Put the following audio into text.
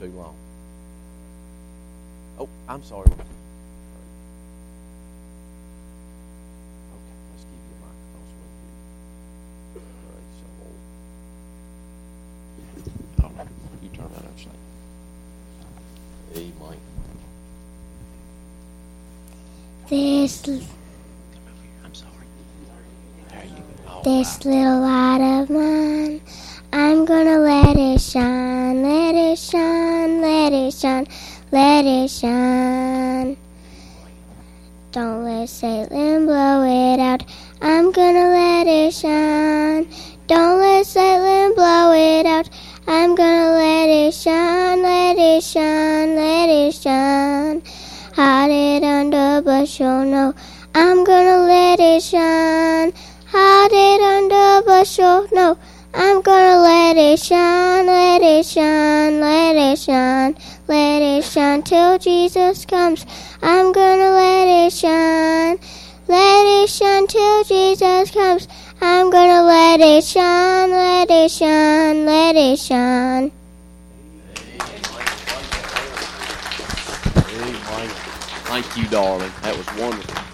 too long. Oh, I'm sorry. Okay, let's give you a microphone so we can hear you. Praise the Lord. All right, oh, you turn that upside. Amen. This Come over. I'm sorry. There you go. All this little light of mine, I'm gonna let it shine, let it shine, it shine, let it shine. Don't let Satan blow it out. I'm gonna let it shine. Don't let Satan blow it out. I'm gonna let it shine, let it shine, let it shine. Hide it under bushel, no. I'm gonna let it shine. Hide it under bushel, no. I'm gonna let it shine, let it shine, let it shine, let it shine till Jesus comes. I'm gonna let it shine, let it shine till Jesus comes. I'm gonna let it shine, let it shine, let it shine. Thank you, darling. That was wonderful.